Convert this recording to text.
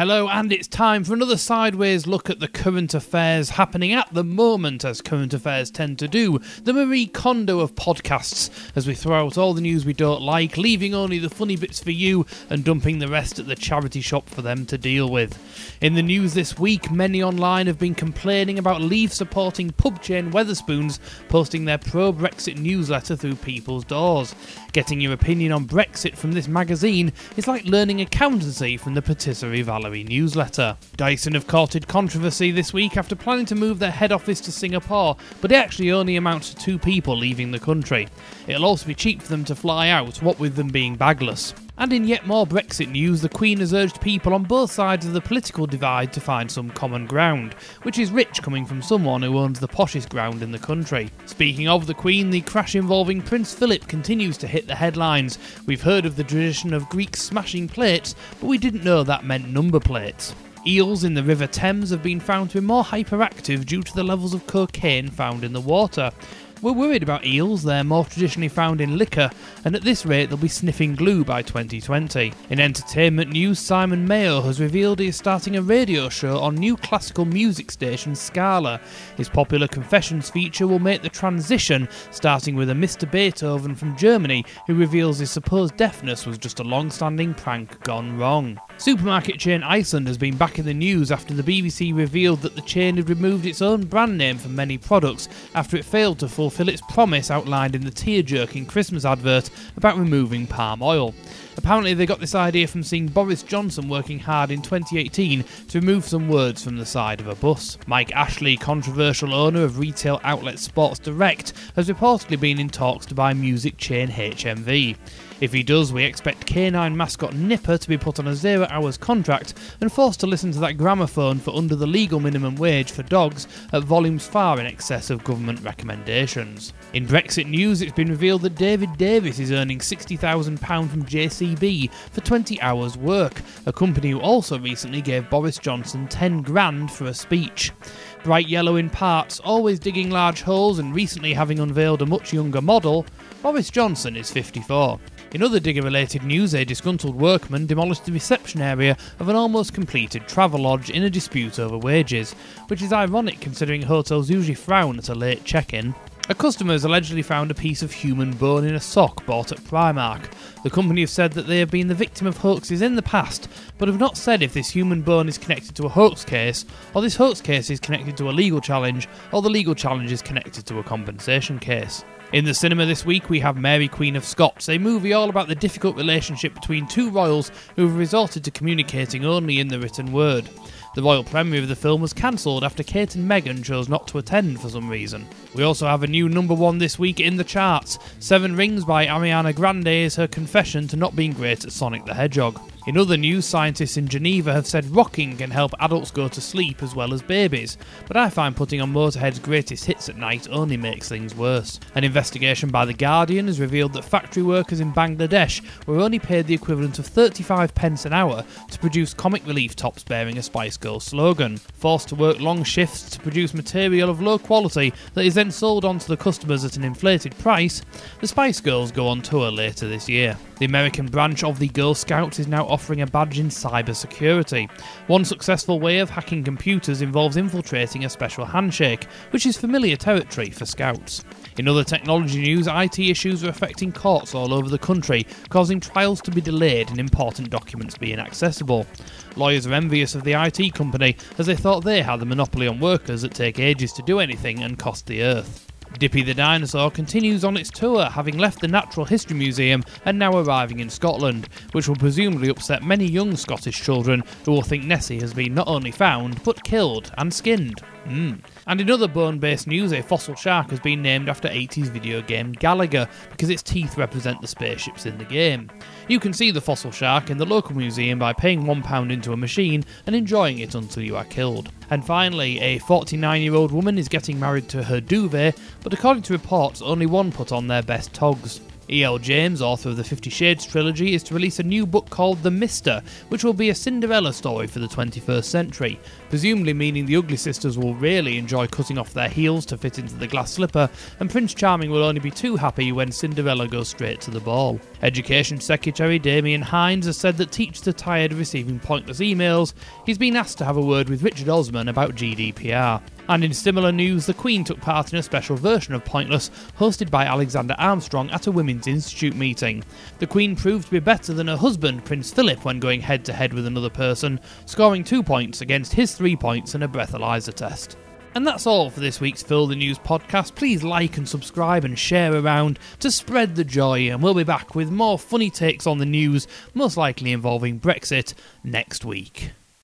Hello, and it's time for another sideways look at the current affairs happening at the moment, as current affairs tend to do. The Marie Kondo of podcasts, as we throw out all the news we don't like, leaving only the funny bits for you and dumping the rest at the charity shop for them to deal with. In the news this week, many online have been complaining about Leave supporting pub chain Wetherspoons posting their pro Brexit newsletter through people's doors. Getting your opinion on Brexit from this magazine is like learning accountancy from the Patisserie Newsletter. Dyson have courted controversy this week after planning to move their head office to Singapore, but it actually only amounts to two people leaving the country. It'll also be cheap for them to fly out, what with them being bagless. And in yet more Brexit news, the Queen has urged people on both sides of the political divide to find some common ground, which is rich coming from someone who owns the poshest ground in the country. Speaking of the Queen, the crash involving Prince Philip continues to hit the headlines. We've heard of the tradition of Greeks smashing plates, but we didn't know that meant number plates. Eels in the River Thames have been found to be more hyperactive due to the levels of cocaine found in the water. We're worried about eels, they're more traditionally found in liquor, and at this rate they'll be sniffing glue by 2020. In entertainment news, Simon Mayo has revealed he is starting a radio show on new classical music station Scala. His popular Confessions feature will make the transition, starting with a Mr. Beethoven from Germany who reveals his supposed deafness was just a long standing prank gone wrong. Supermarket chain Iceland has been back in the news after the BBC revealed that the chain had removed its own brand name from many products after it failed to fulfil its promise outlined in the tear jerking Christmas advert about removing palm oil. Apparently, they got this idea from seeing Boris Johnson working hard in 2018 to remove some words from the side of a bus. Mike Ashley, controversial owner of retail outlet Sports Direct, has reportedly been in talks to buy music chain HMV. If he does, we expect canine mascot Nipper to be put on a zero hours contract and forced to listen to that gramophone for under the legal minimum wage for dogs at volumes far in excess of government recommendations. In Brexit news, it's been revealed that David Davis is earning £60,000 from For 20 hours work, a company who also recently gave Boris Johnson 10 grand for a speech. Bright yellow in parts, always digging large holes, and recently having unveiled a much younger model, Boris Johnson is 54. In other digger related news, a disgruntled workman demolished the reception area of an almost completed Travelodge in a dispute over wages, which is ironic considering hotels usually frown at a late check in. A customer has allegedly found a piece of human bone in a sock bought at Primark. The company have said that they have been the victim of hoaxes in the past, but have not said if this human bone is connected to a hoax case, or this hoax case is connected to a legal challenge, or the legal challenge is connected to a compensation case. In the cinema this week, we have Mary Queen of Scots, a movie all about the difficult relationship between two royals who have resorted to communicating only in the written word. The royal premiere of the film was cancelled after Kate and Meghan chose not to attend for some reason. We also have a new number one this week in the charts. Seven Rings by Ariana Grande is her confession to not being great at Sonic the Hedgehog. In other news, scientists in Geneva have said rocking can help adults go to sleep as well as babies, but I find putting on Motorhead's greatest hits at night only makes things worse. An investigation by The Guardian has revealed that factory workers in Bangladesh were only paid the equivalent of 35 pence an hour to produce comic relief tops bearing a Spice Girls slogan. Forced to work long shifts to produce material of low quality that is then sold on to the customers at an inflated price, the Spice Girls go on tour later this year. The American branch of the Girl Scouts is now offering a badge in cybersecurity. One successful way of hacking computers involves infiltrating a special handshake, which is familiar territory for Scouts. In other technology news, IT issues are affecting courts all over the country, causing trials to be delayed and important documents being accessible. Lawyers are envious of the IT company as they thought they had the monopoly on workers that take ages to do anything and cost the earth. Dippy the dinosaur continues on its tour, having left the Natural History Museum and now arriving in Scotland, which will presumably upset many young Scottish children who will think Nessie has been not only found, but killed and skinned. Mm. And in other bone based news, a fossil shark has been named after 80s video game Galaga because its teeth represent the spaceships in the game. You can see the fossil shark in the local museum by paying £1 into a machine and enjoying it until you are killed. And finally, a 49 year old woman is getting married to her duvet, but according to reports, only one put on their best togs. E.L. James, author of the Fifty Shades trilogy, is to release a new book called The Mister, which will be a Cinderella story for the 21st century, presumably meaning the Ugly Sisters will really enjoy cutting off their heels to fit into the glass slipper, and Prince Charming will only be too happy when Cinderella goes straight to the ball. Education Secretary Damian Hinds has said that teachers are tired of receiving pointless emails. He's been asked to have a word with Richard Osman about GDPR. And in similar news, the Queen took part in a special version of Pointless, hosted by Alexander Armstrong at a Women's Institute meeting. The Queen proved to be better than her husband, Prince Philip, when going head to head with another person, scoring two points against his three points in a breathalyzer test. And that's all for this week's Fill the News podcast. Please like and subscribe and share around to spread the joy, and we'll be back with more funny takes on the news, most likely involving Brexit, next week.